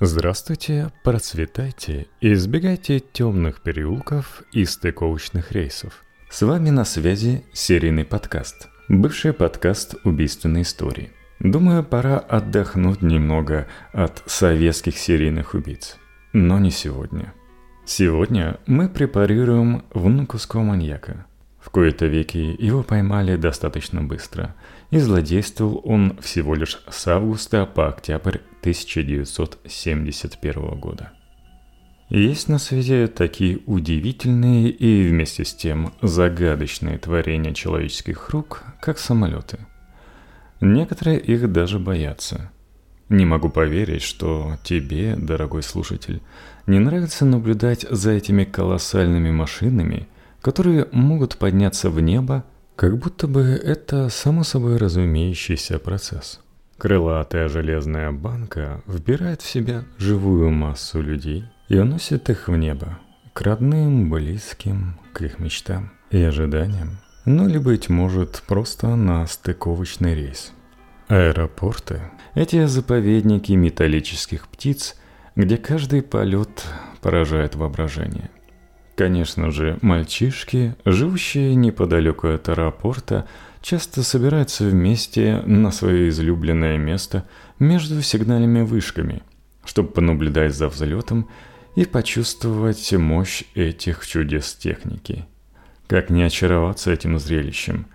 Здравствуйте, процветайте и избегайте темных переулков и стыковочных рейсов. С вами на связи серийный подкаст. Бывший подкаст убийственной истории. Думаю, пора отдохнуть немного от советских серийных убийц. Но не сегодня. Сегодня мы препарируем внуковского маньяка. В кои-то веки его поймали достаточно быстро, и злодействовал он всего лишь с августа по октябрь 1971 года. Есть на свете такие удивительные и вместе с тем загадочные творения человеческих рук, как самолеты. Некоторые их даже боятся. Не могу поверить, что тебе, дорогой слушатель, не нравится наблюдать за этими колоссальными машинами, которые могут подняться в небо, как будто бы это само собой разумеющийся процесс – Крылатая железная банка вбирает в себя живую массу людей и уносит их в небо, к родным, близким, к их мечтам и ожиданиям, ну или, быть может, просто на стыковочный рейс. Аэропорты – эти заповедники металлических птиц, где каждый полет поражает воображение. Конечно же, мальчишки, живущие неподалеку от аэропорта – часто собираются вместе на свое излюбленное место между сигнальными вышками, чтобы понаблюдать за взлетом и почувствовать мощь этих чудес техники. Как не очароваться этим зрелищем?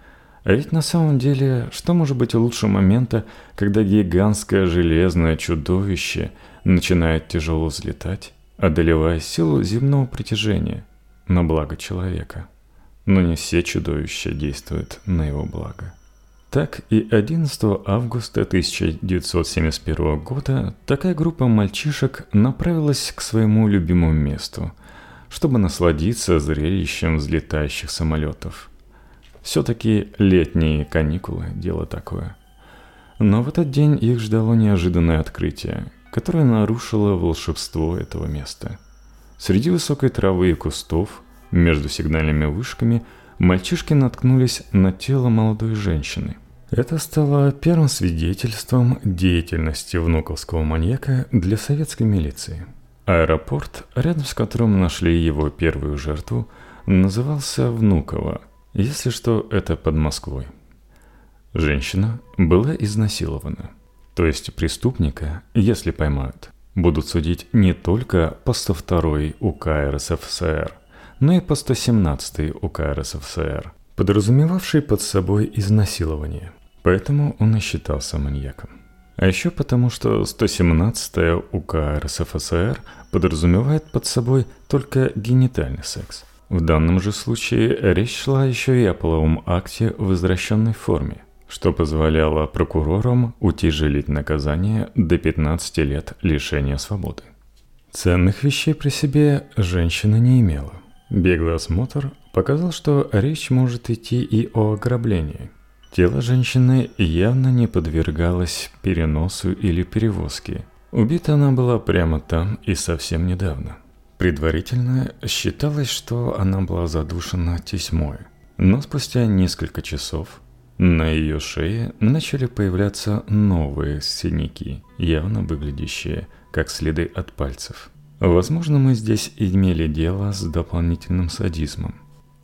А ведь на самом деле, что может быть лучше момента, когда гигантское железное чудовище начинает тяжело взлетать, одолевая силу земного притяжения на благо человека? Но не все чудовища действуют на его благо. Так и 11 августа 1971 года такая группа мальчишек направилась к своему любимому месту, чтобы насладиться зрелищем взлетающих самолетов. Все-таки летние каникулы – дело такое. Но в этот день их ждало неожиданное открытие, которое нарушило волшебство этого места. Среди высокой травы и кустов – между сигнальными вышками мальчишки наткнулись на тело молодой женщины. Это стало первым свидетельством деятельности внуковского маньяка для советской милиции. Аэропорт, рядом с которым нашли его первую жертву, назывался Внуково, если что, это под Москвой. Женщина была изнасилована. То есть преступника, если поймают, будут судить не только по 102 УК РСФСР, но и по 117 УК РСФСР, подразумевавший под собой изнасилование. Поэтому он и считался маньяком. А еще потому, что 117 УК РСФСР подразумевает под собой только генитальный секс. В данном же случае речь шла еще и о половом акте в извращенной форме, что позволяло прокурорам утяжелить наказание до 15 лет лишения свободы. Ценных вещей при себе женщина не имела. Беглый осмотр показал, что речь может идти и о ограблении. Тело женщины явно не подвергалось переносу или перевозке. Убита она была прямо там и совсем недавно. Предварительно считалось, что она была задушена тесьмой. Но спустя несколько часов на ее шее начали появляться новые синяки, явно выглядящие как следы от пальцев. Возможно, мы здесь имели дело с дополнительным садизмом.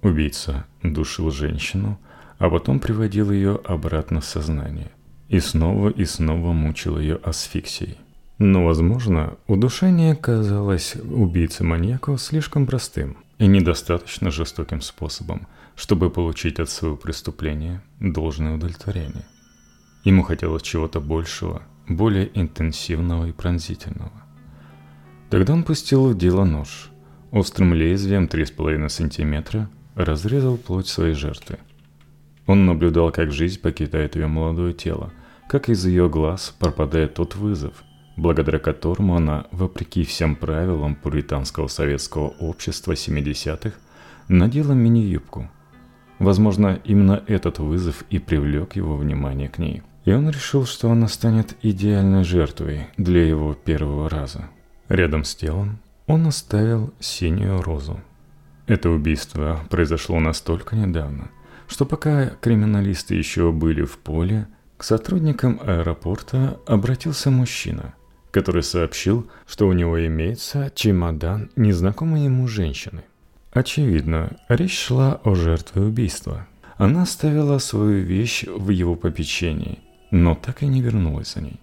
Убийца душил женщину, а потом приводил ее обратно в сознание. И снова и снова мучил ее асфиксией. Но, возможно, удушение казалось убийце-маньяку слишком простым и недостаточно жестоким способом, чтобы получить от своего преступления должное удовлетворение. Ему хотелось чего-то большего, более интенсивного и пронзительного. Тогда он пустил в дело нож. Острым лезвием 3,5 сантиметра разрезал плоть своей жертвы. Он наблюдал, как жизнь покидает ее молодое тело, как из ее глаз пропадает тот вызов, благодаря которому она, вопреки всем правилам пуританского советского общества 70-х, надела мини-юбку. Возможно, именно этот вызов и привлек его внимание к ней. И он решил, что она станет идеальной жертвой для его первого раза – Рядом с телом он оставил синюю розу. Это убийство произошло настолько недавно, что пока криминалисты еще были в поле, к сотрудникам аэропорта обратился мужчина, который сообщил, что у него имеется чемодан незнакомой ему женщины. Очевидно, речь шла о жертве убийства. Она оставила свою вещь в его попечении, но так и не вернулась за ней.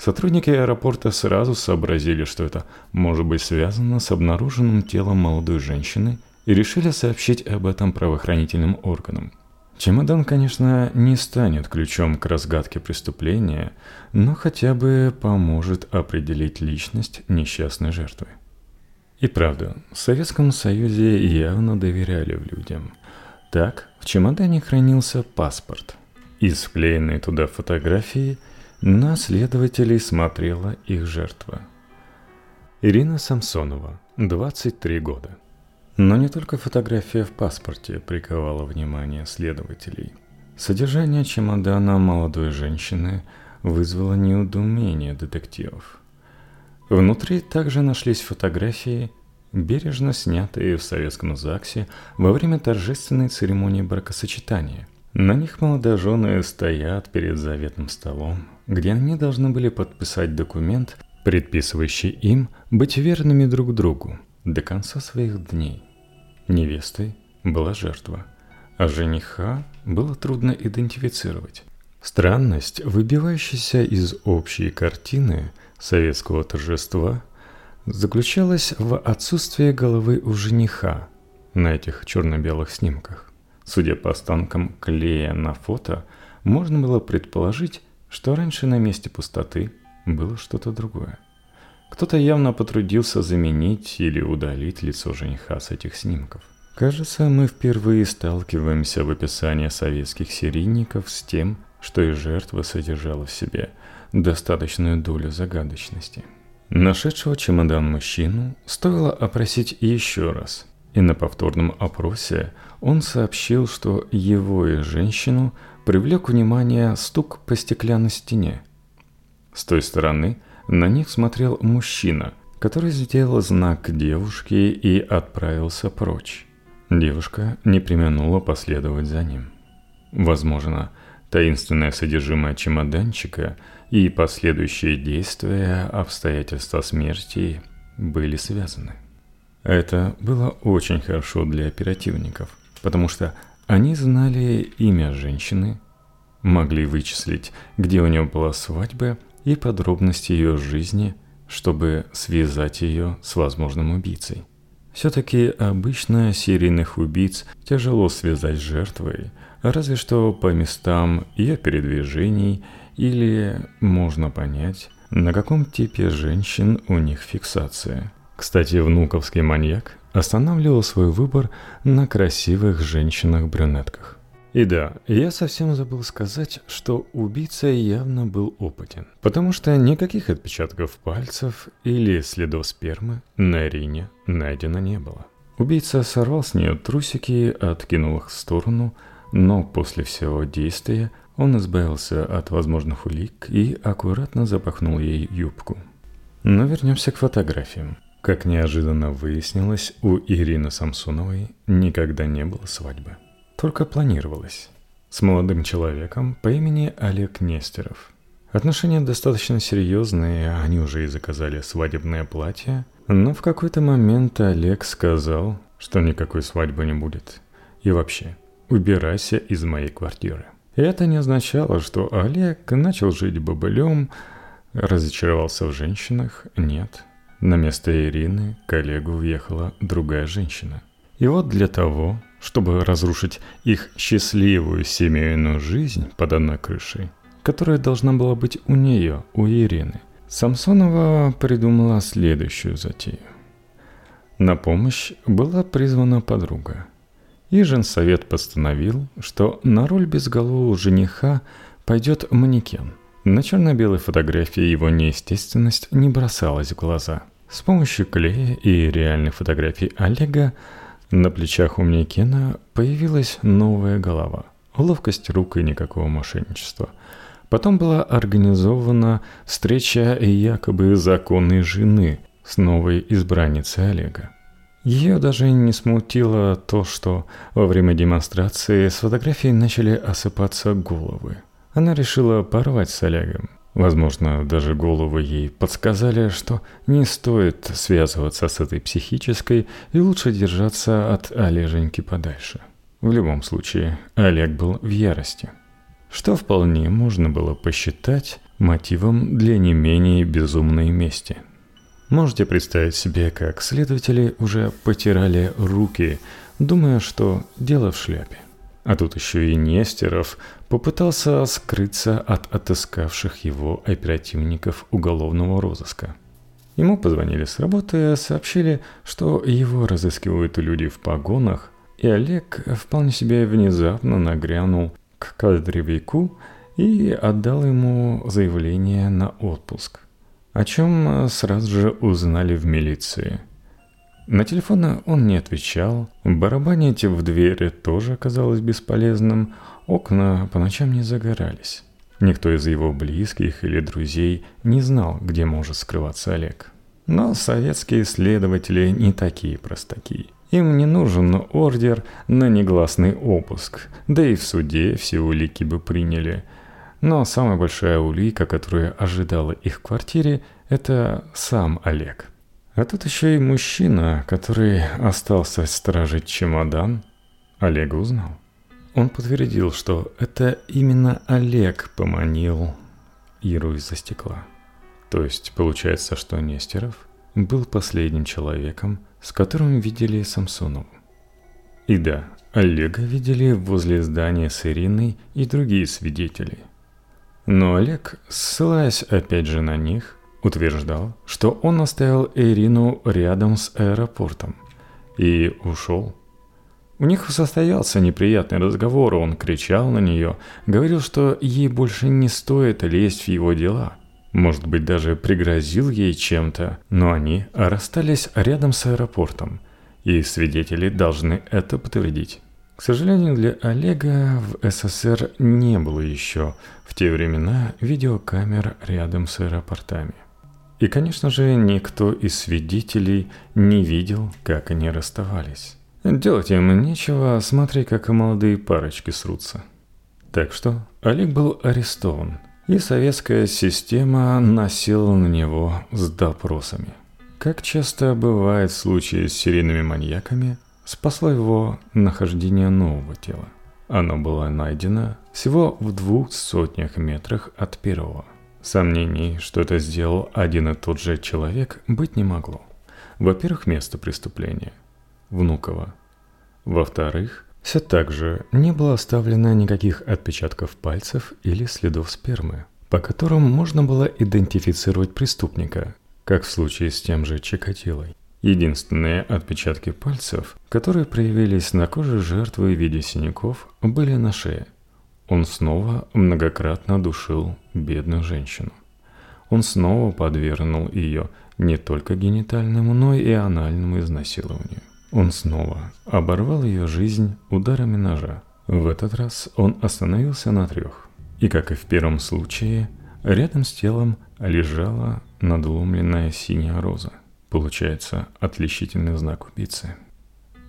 Сотрудники аэропорта сразу сообразили, что это может быть связано с обнаруженным телом молодой женщины и решили сообщить об этом правоохранительным органам. Чемодан, конечно, не станет ключом к разгадке преступления, но хотя бы поможет определить личность несчастной жертвы. И правда, в Советском Союзе явно доверяли людям. Так, в чемодане хранился паспорт. Из вклеенной туда фотографии на следователей смотрела их жертва. Ирина Самсонова, 23 года. Но не только фотография в паспорте приковала внимание следователей. Содержание чемодана молодой женщины вызвало неудумение детективов. Внутри также нашлись фотографии, бережно снятые в советском ЗАГСе во время торжественной церемонии бракосочетания. На них молодожены стоят перед заветным столом, где они должны были подписать документ, предписывающий им быть верными друг другу до конца своих дней. Невестой была жертва, а жениха было трудно идентифицировать. Странность, выбивающаяся из общей картины, советского торжества заключалась в отсутствии головы у жениха на этих черно-белых снимках. Судя по останкам клея на фото, можно было предположить, что раньше на месте пустоты было что-то другое. Кто-то явно потрудился заменить или удалить лицо жениха с этих снимков. Кажется, мы впервые сталкиваемся в описании советских серийников с тем, что и жертва содержала в себе достаточную долю загадочности. Нашедшего чемодан мужчину стоило опросить еще раз, и на повторном опросе он сообщил, что его и женщину привлек внимание стук по стеклянной стене. С той стороны на них смотрел мужчина, который сделал знак девушке и отправился прочь. Девушка не применула последовать за ним. Возможно, таинственное содержимое чемоданчика и последующие действия обстоятельства смерти были связаны. Это было очень хорошо для оперативников, потому что они знали имя женщины, могли вычислить, где у нее была свадьба и подробности ее жизни, чтобы связать ее с возможным убийцей. Все-таки обычно серийных убийц тяжело связать с жертвой, разве что по местам ее передвижений или можно понять, на каком типе женщин у них фиксация. Кстати, внуковский маньяк останавливал свой выбор на красивых женщинах-брюнетках. И да, я совсем забыл сказать, что убийца явно был опытен, потому что никаких отпечатков пальцев или следов спермы на Ирине найдено не было. Убийца сорвал с нее трусики, откинул их в сторону, но после всего действия он избавился от возможных улик и аккуратно запахнул ей юбку. Но вернемся к фотографиям. Как неожиданно выяснилось, у Ирины Самсоновой никогда не было свадьбы только планировалось. С молодым человеком по имени Олег Нестеров. Отношения достаточно серьезные, они уже и заказали свадебное платье, но в какой-то момент Олег сказал, что никакой свадьбы не будет. И вообще, убирайся из моей квартиры. И это не означало, что Олег начал жить бобылем, разочаровался в женщинах, нет. На место Ирины к Олегу въехала другая женщина. И вот для того, чтобы разрушить их счастливую семейную жизнь под одной крышей, которая должна была быть у нее, у Ирины. Самсонова придумала следующую затею. На помощь была призвана подруга. И женсовет постановил, что на роль безголового жениха пойдет манекен. На черно-белой фотографии его неестественность не бросалась в глаза. С помощью клея и реальных фотографий Олега на плечах у Мнейкена появилась новая голова. Ловкость рук и никакого мошенничества. Потом была организована встреча якобы законной жены с новой избранницей Олега. Ее даже не смутило то, что во время демонстрации с фотографией начали осыпаться головы. Она решила порвать с Олегом. Возможно, даже головы ей подсказали, что не стоит связываться с этой психической и лучше держаться от Олеженьки подальше. В любом случае, Олег был в ярости, что вполне можно было посчитать мотивом для не менее безумной мести. Можете представить себе, как следователи уже потирали руки, думая, что дело в шляпе. А тут еще и Нестеров попытался скрыться от отыскавших его оперативников уголовного розыска. Ему позвонили с работы, сообщили, что его разыскивают люди в погонах, и Олег вполне себе внезапно нагрянул к кадровику и отдал ему заявление на отпуск, о чем сразу же узнали в милиции – на телефон он не отвечал, барабанить в двери тоже оказалось бесполезным, окна по ночам не загорались. Никто из его близких или друзей не знал, где может скрываться Олег. Но советские следователи не такие простаки. Им не нужен ордер на негласный обыск, да и в суде все улики бы приняли. Но самая большая улика, которая ожидала их в квартире, это сам Олег. А тут еще и мужчина, который остался сторожить чемодан, Олега узнал. Он подтвердил, что это именно Олег поманил Иру из-за стекла. То есть получается, что Нестеров был последним человеком, с которым видели Самсонову. И да, Олега видели возле здания с Ириной и другие свидетели. Но Олег, ссылаясь опять же на них, утверждал, что он оставил Ирину рядом с аэропортом и ушел. У них состоялся неприятный разговор, он кричал на нее, говорил, что ей больше не стоит лезть в его дела. Может быть, даже пригрозил ей чем-то, но они расстались рядом с аэропортом, и свидетели должны это подтвердить. К сожалению, для Олега в СССР не было еще в те времена видеокамер рядом с аэропортами. И, конечно же, никто из свидетелей не видел, как они расставались. Делать им нечего, смотри, как молодые парочки срутся. Так что Олег был арестован, и советская система насела на него с допросами. Как часто бывает в случае с серийными маньяками, спасло его нахождение нового тела. Оно было найдено всего в двух сотнях метрах от первого – Сомнений, что это сделал один и тот же человек, быть не могло. Во-первых, место преступления – Внуково. Во-вторых, все так же не было оставлено никаких отпечатков пальцев или следов спермы, по которым можно было идентифицировать преступника, как в случае с тем же Чикатилой. Единственные отпечатки пальцев, которые проявились на коже жертвы в виде синяков, были на шее – он снова многократно душил бедную женщину. Он снова подвергнул ее не только генитальному, но и анальному изнасилованию. Он снова оборвал ее жизнь ударами ножа. В этот раз он остановился на трех. И как и в первом случае, рядом с телом лежала надломленная синяя роза. Получается, отличительный знак убийцы.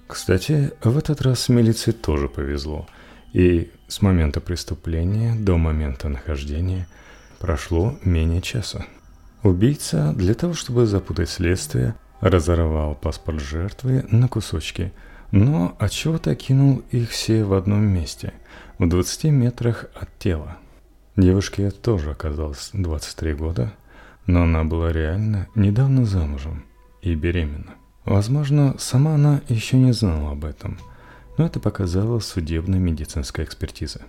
Кстати, в этот раз милиции тоже повезло – и с момента преступления до момента нахождения прошло менее часа. Убийца для того, чтобы запутать следствие, разорвал паспорт жертвы на кусочки, но отчего-то кинул их все в одном месте, в 20 метрах от тела. Девушке тоже оказалось 23 года, но она была реально недавно замужем и беременна. Возможно, сама она еще не знала об этом – но это показала судебная медицинская экспертиза.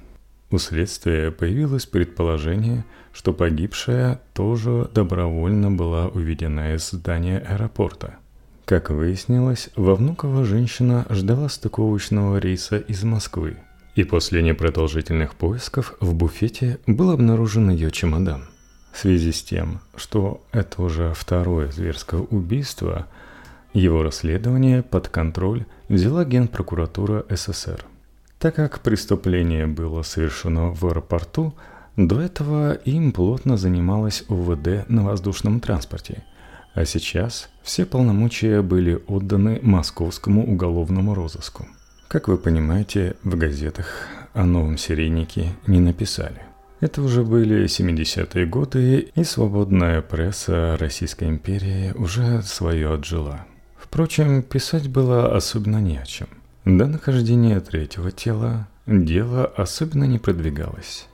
У следствия появилось предположение, что погибшая тоже добровольно была уведена из здания аэропорта. Как выяснилось, во Внуково женщина ждала стыковочного рейса из Москвы, и после непродолжительных поисков в буфете был обнаружен ее чемодан. В связи с тем, что это уже второе зверское убийство – его расследование под контроль взяла Генпрокуратура СССР. Так как преступление было совершено в аэропорту, до этого им плотно занималась УВД на воздушном транспорте, а сейчас все полномочия были отданы московскому уголовному розыску. Как вы понимаете, в газетах о новом серийнике не написали. Это уже были 70-е годы, и свободная пресса Российской империи уже свое отжила. Впрочем, писать было особенно не о чем. До нахождения третьего тела дело особенно не продвигалось.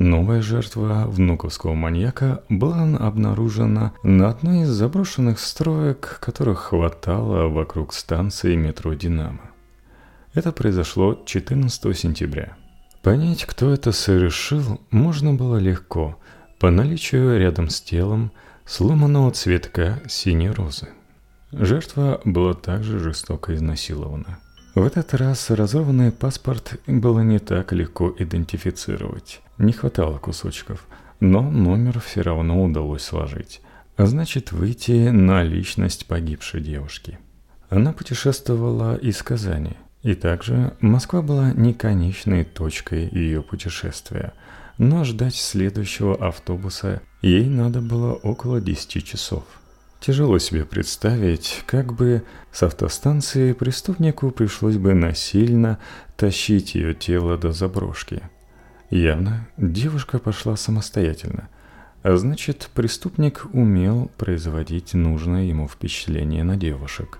Новая жертва внуковского маньяка была обнаружена на одной из заброшенных строек, которых хватало вокруг станции метро «Динамо». Это произошло 14 сентября. Понять, кто это совершил, можно было легко, по наличию рядом с телом сломанного цветка синей розы. Жертва была также жестоко изнасилована. В этот раз разорванный паспорт было не так легко идентифицировать. Не хватало кусочков, но номер все равно удалось сложить. А значит, выйти на личность погибшей девушки. Она путешествовала из Казани. И также Москва была не конечной точкой ее путешествия, но ждать следующего автобуса ей надо было около 10 часов. Тяжело себе представить, как бы с автостанции преступнику пришлось бы насильно тащить ее тело до заброшки. Явно девушка пошла самостоятельно, а значит преступник умел производить нужное ему впечатление на девушек.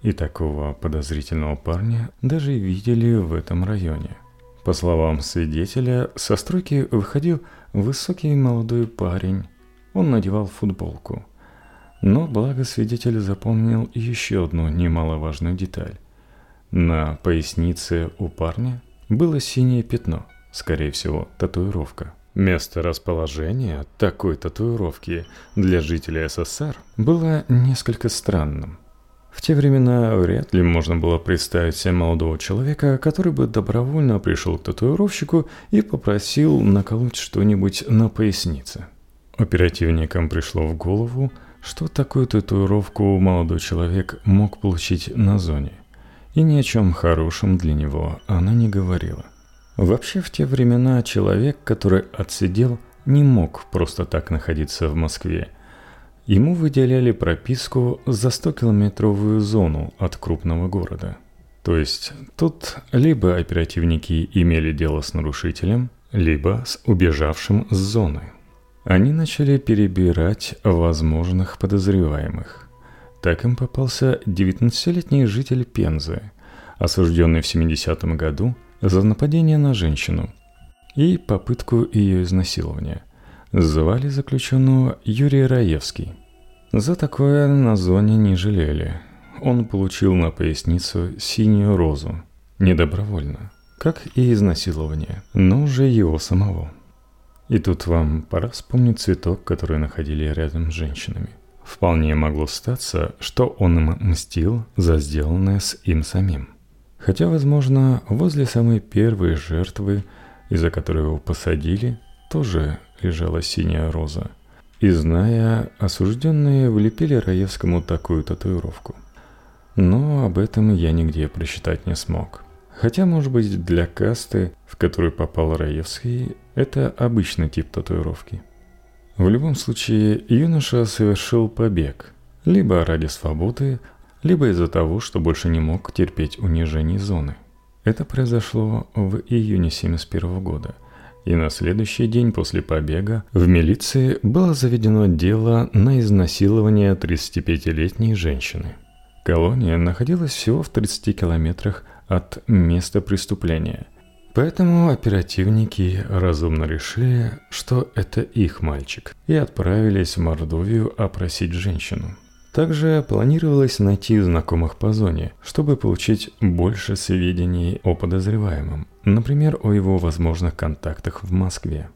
И такого подозрительного парня даже видели в этом районе. По словам свидетеля, со стройки выходил высокий молодой парень. Он надевал футболку – но благо свидетель запомнил еще одну немаловажную деталь. На пояснице у парня было синее пятно, скорее всего, татуировка. Место расположения такой татуировки для жителей СССР было несколько странным. В те времена вряд ли можно было представить себе молодого человека, который бы добровольно пришел к татуировщику и попросил наколоть что-нибудь на пояснице. Оперативникам пришло в голову, что такую татуировку молодой человек мог получить на зоне. И ни о чем хорошем для него она не говорила. Вообще в те времена человек, который отсидел, не мог просто так находиться в Москве. Ему выделяли прописку за 100-километровую зону от крупного города. То есть тут либо оперативники имели дело с нарушителем, либо с убежавшим с зоны. Они начали перебирать возможных подозреваемых. Так им попался 19-летний житель Пензы, осужденный в 70-м году за нападение на женщину и попытку ее изнасилования. Звали заключенного Юрий Раевский. За такое на зоне не жалели. Он получил на поясницу синюю розу, недобровольно, как и изнасилование, но уже его самого. И тут вам пора вспомнить цветок, который находили рядом с женщинами. Вполне могло статься, что он им мстил за сделанное с им самим. Хотя, возможно, возле самой первой жертвы, из-за которой его посадили, тоже лежала синяя роза. И зная, осужденные влепили Раевскому такую татуировку. Но об этом я нигде прочитать не смог. Хотя, может быть, для касты, в которую попал Раевский, это обычный тип татуировки. В любом случае, юноша совершил побег. Либо ради свободы, либо из-за того, что больше не мог терпеть унижений зоны. Это произошло в июне 71 года. И на следующий день после побега в милиции было заведено дело на изнасилование 35-летней женщины. Колония находилась всего в 30 километрах от места преступления. Поэтому оперативники разумно решили, что это их мальчик, и отправились в Мордовию опросить женщину. Также планировалось найти знакомых по зоне, чтобы получить больше сведений о подозреваемом, например, о его возможных контактах в Москве.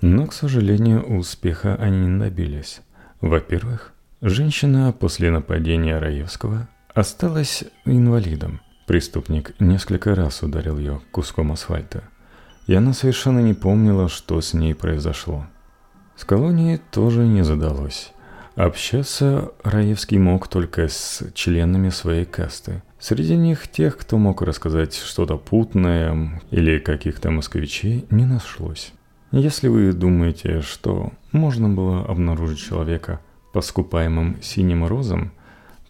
Но, к сожалению, успеха они не добились. Во-первых, женщина после нападения Раевского осталась инвалидом, Преступник несколько раз ударил ее куском асфальта, и она совершенно не помнила, что с ней произошло. С колонией тоже не задалось. Общаться Раевский мог только с членами своей касты. Среди них тех, кто мог рассказать что-то путное или каких-то москвичей, не нашлось. Если вы думаете, что можно было обнаружить человека по скупаемым синим розам,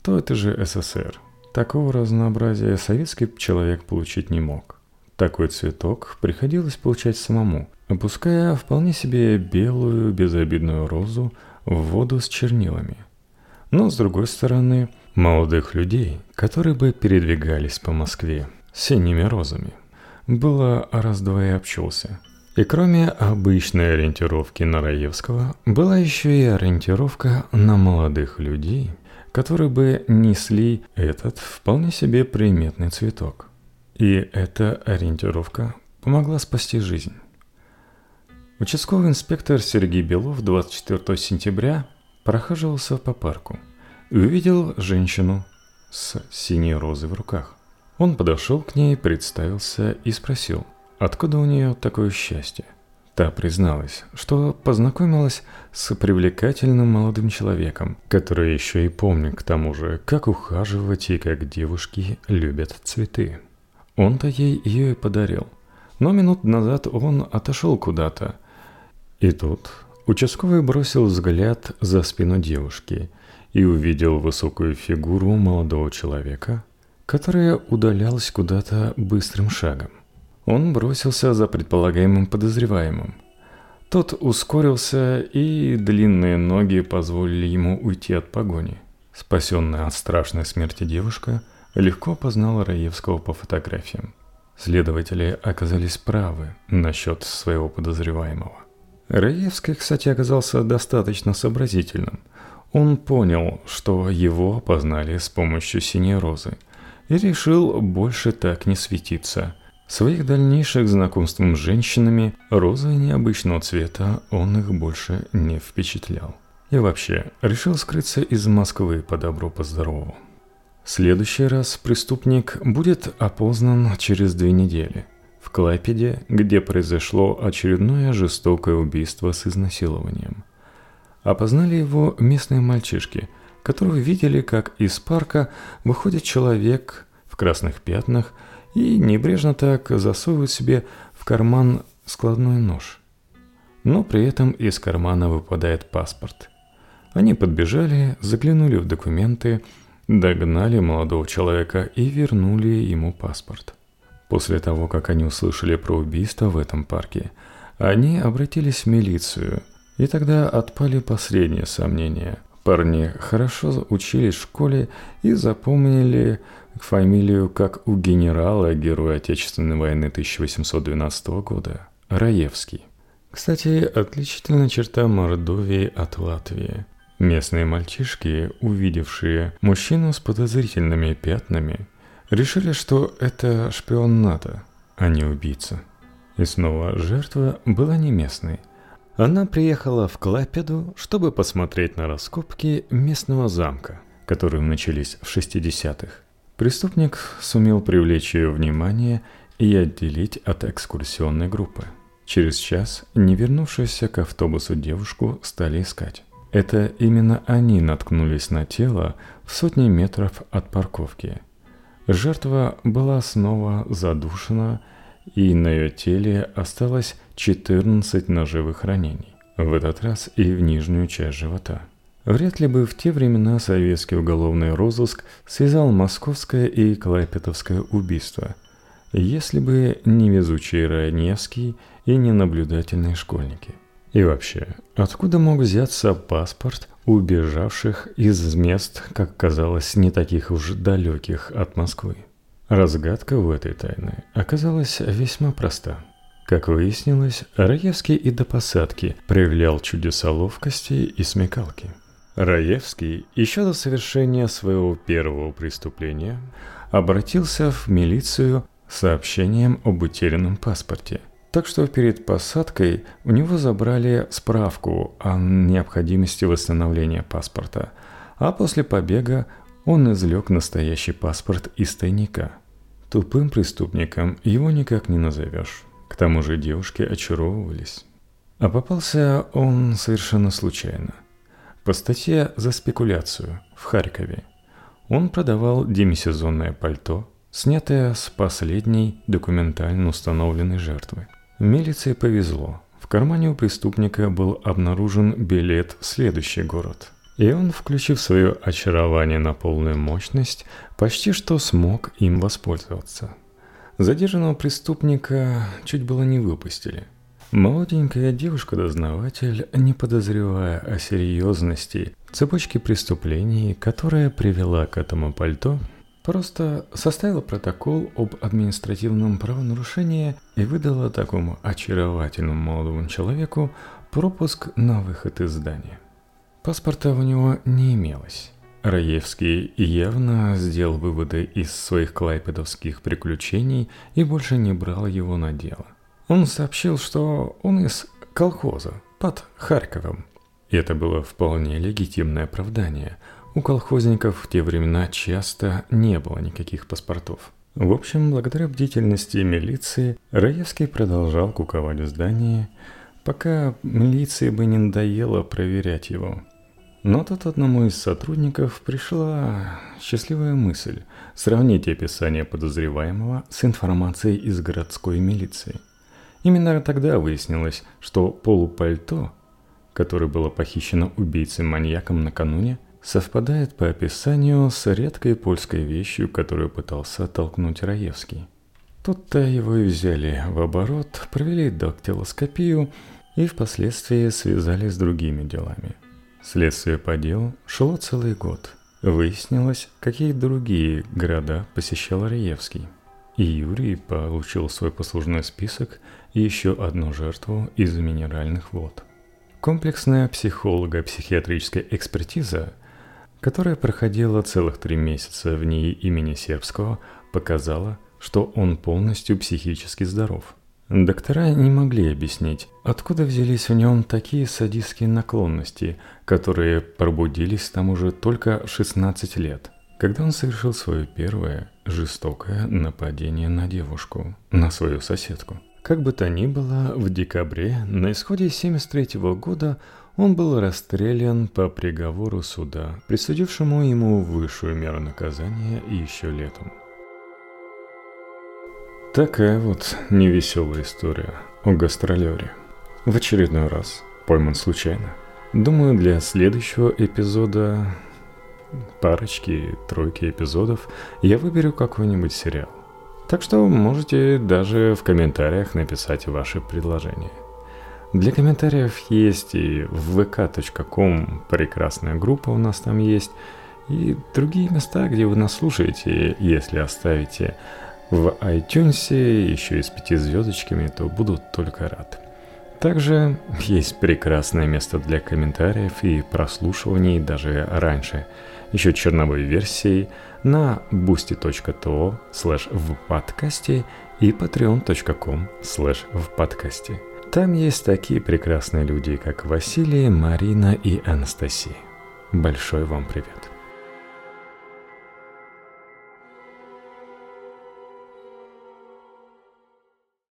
то это же СССР – Такого разнообразия советский человек получить не мог. Такой цветок приходилось получать самому, опуская вполне себе белую безобидную розу в воду с чернилами. Но, с другой стороны, молодых людей, которые бы передвигались по Москве синими розами, было раз-два и обчелся. И кроме обычной ориентировки на Раевского, была еще и ориентировка на молодых людей, которые бы несли этот вполне себе приметный цветок. И эта ориентировка помогла спасти жизнь. Участковый инспектор Сергей Белов 24 сентября прохаживался по парку и увидел женщину с синей розой в руках. Он подошел к ней, представился и спросил, откуда у нее такое счастье. Та призналась, что познакомилась с привлекательным молодым человеком, который еще и помнит к тому же, как ухаживать и как девушки любят цветы. Он-то ей ее и подарил. Но минут назад он отошел куда-то. И тут участковый бросил взгляд за спину девушки и увидел высокую фигуру молодого человека, которая удалялась куда-то быстрым шагом. Он бросился за предполагаемым подозреваемым. Тот ускорился, и длинные ноги позволили ему уйти от погони. Спасенная от страшной смерти девушка легко познала Раевского по фотографиям. Следователи оказались правы насчет своего подозреваемого. Раевский, кстати, оказался достаточно сообразительным. Он понял, что его опознали с помощью синей розы, и решил больше так не светиться – Своих дальнейших знакомством с женщинами розы необычного цвета он их больше не впечатлял. И вообще, решил скрыться из Москвы по добру, по здорову. В следующий раз преступник будет опознан через две недели в Клайпеде, где произошло очередное жестокое убийство с изнасилованием. Опознали его местные мальчишки, которые видели, как из парка выходит человек в красных пятнах – и небрежно так засовывают себе в карман складной нож. Но при этом из кармана выпадает паспорт. Они подбежали, заглянули в документы, догнали молодого человека и вернули ему паспорт. После того, как они услышали про убийство в этом парке, они обратились в милицию, и тогда отпали последние сомнения. Парни хорошо учились в школе и запомнили фамилию как у генерала, героя Отечественной войны 1812 года, Раевский. Кстати, отличительная черта Мордовии от Латвии. Местные мальчишки, увидевшие мужчину с подозрительными пятнами, решили, что это шпион НАТО, а не убийца. И снова жертва была не местной. Она приехала в Клапеду, чтобы посмотреть на раскопки местного замка, которые начались в 60-х. Преступник сумел привлечь ее внимание и отделить от экскурсионной группы. Через час не вернувшуюся к автобусу девушку стали искать. Это именно они наткнулись на тело в сотни метров от парковки. Жертва была снова задушена, и на ее теле осталось 14 ножевых ранений. В этот раз и в нижнюю часть живота. Вряд ли бы в те времена советский уголовный розыск связал московское и клайпетовское убийство, если бы не везучий Раневский и не наблюдательные школьники. И вообще, откуда мог взяться паспорт убежавших из мест, как казалось, не таких уж далеких от Москвы? Разгадка в этой тайны оказалась весьма проста. Как выяснилось, Раевский и до посадки проявлял чудеса ловкости и смекалки – Раевский еще до совершения своего первого преступления обратился в милицию с сообщением об утерянном паспорте. Так что перед посадкой у него забрали справку о необходимости восстановления паспорта, а после побега он извлек настоящий паспорт из тайника. Тупым преступником его никак не назовешь. К тому же девушки очаровывались. А попался он совершенно случайно – по статье за спекуляцию в Харькове он продавал демисезонное пальто, снятое с последней документально установленной жертвы. Милиции повезло. В кармане у преступника был обнаружен билет в следующий город. И он, включив свое очарование на полную мощность, почти что смог им воспользоваться. Задержанного преступника чуть было не выпустили. Молоденькая девушка-дознаватель, не подозревая о серьезности цепочки преступлений, которая привела к этому пальто, просто составила протокол об административном правонарушении и выдала такому очаровательному молодому человеку пропуск на выход из здания. Паспорта у него не имелось. Раевский явно сделал выводы из своих клайпедовских приключений и больше не брал его на дело. Он сообщил, что он из колхоза под Харьковом. И это было вполне легитимное оправдание. У колхозников в те времена часто не было никаких паспортов. В общем, благодаря бдительности милиции, Раевский продолжал куковать в здании, пока милиции бы не надоело проверять его. Но тут одному из сотрудников пришла счастливая мысль сравнить описание подозреваемого с информацией из городской милиции. Именно тогда выяснилось, что полупальто, которое было похищено убийцей-маньяком накануне, совпадает по описанию с редкой польской вещью, которую пытался оттолкнуть Раевский. Тут-то его и взяли в оборот, провели дактилоскопию и впоследствии связали с другими делами. Следствие по делу шло целый год. Выяснилось, какие другие города посещал Раевский. И Юрий получил свой послужной список и еще одну жертву из минеральных вод. Комплексная психолого-психиатрическая экспертиза, которая проходила целых три месяца в ней имени Сербского, показала, что он полностью психически здоров. Доктора не могли объяснить, откуда взялись в нем такие садистские наклонности, которые пробудились там уже только в 16 лет – когда он совершил свое первое жестокое нападение на девушку, на свою соседку. Как бы то ни было, в декабре, на исходе 73 года, он был расстрелян по приговору суда, присудившему ему высшую меру наказания еще летом. Такая вот невеселая история о гастролере. В очередной раз пойман случайно. Думаю, для следующего эпизода парочки, тройки эпизодов, я выберу какой-нибудь сериал. Так что можете даже в комментариях написать ваши предложения. Для комментариев есть и в vk.com прекрасная группа у нас там есть, и другие места, где вы нас слушаете, если оставите в iTunes еще и с пяти звездочками, то буду только рад. Также есть прекрасное место для комментариев и прослушиваний даже раньше – еще черновой версии на boosty.to slash в подкасте и patreon.com slash в подкасте. Там есть такие прекрасные люди, как Василий, Марина и Анастасия. Большой вам привет!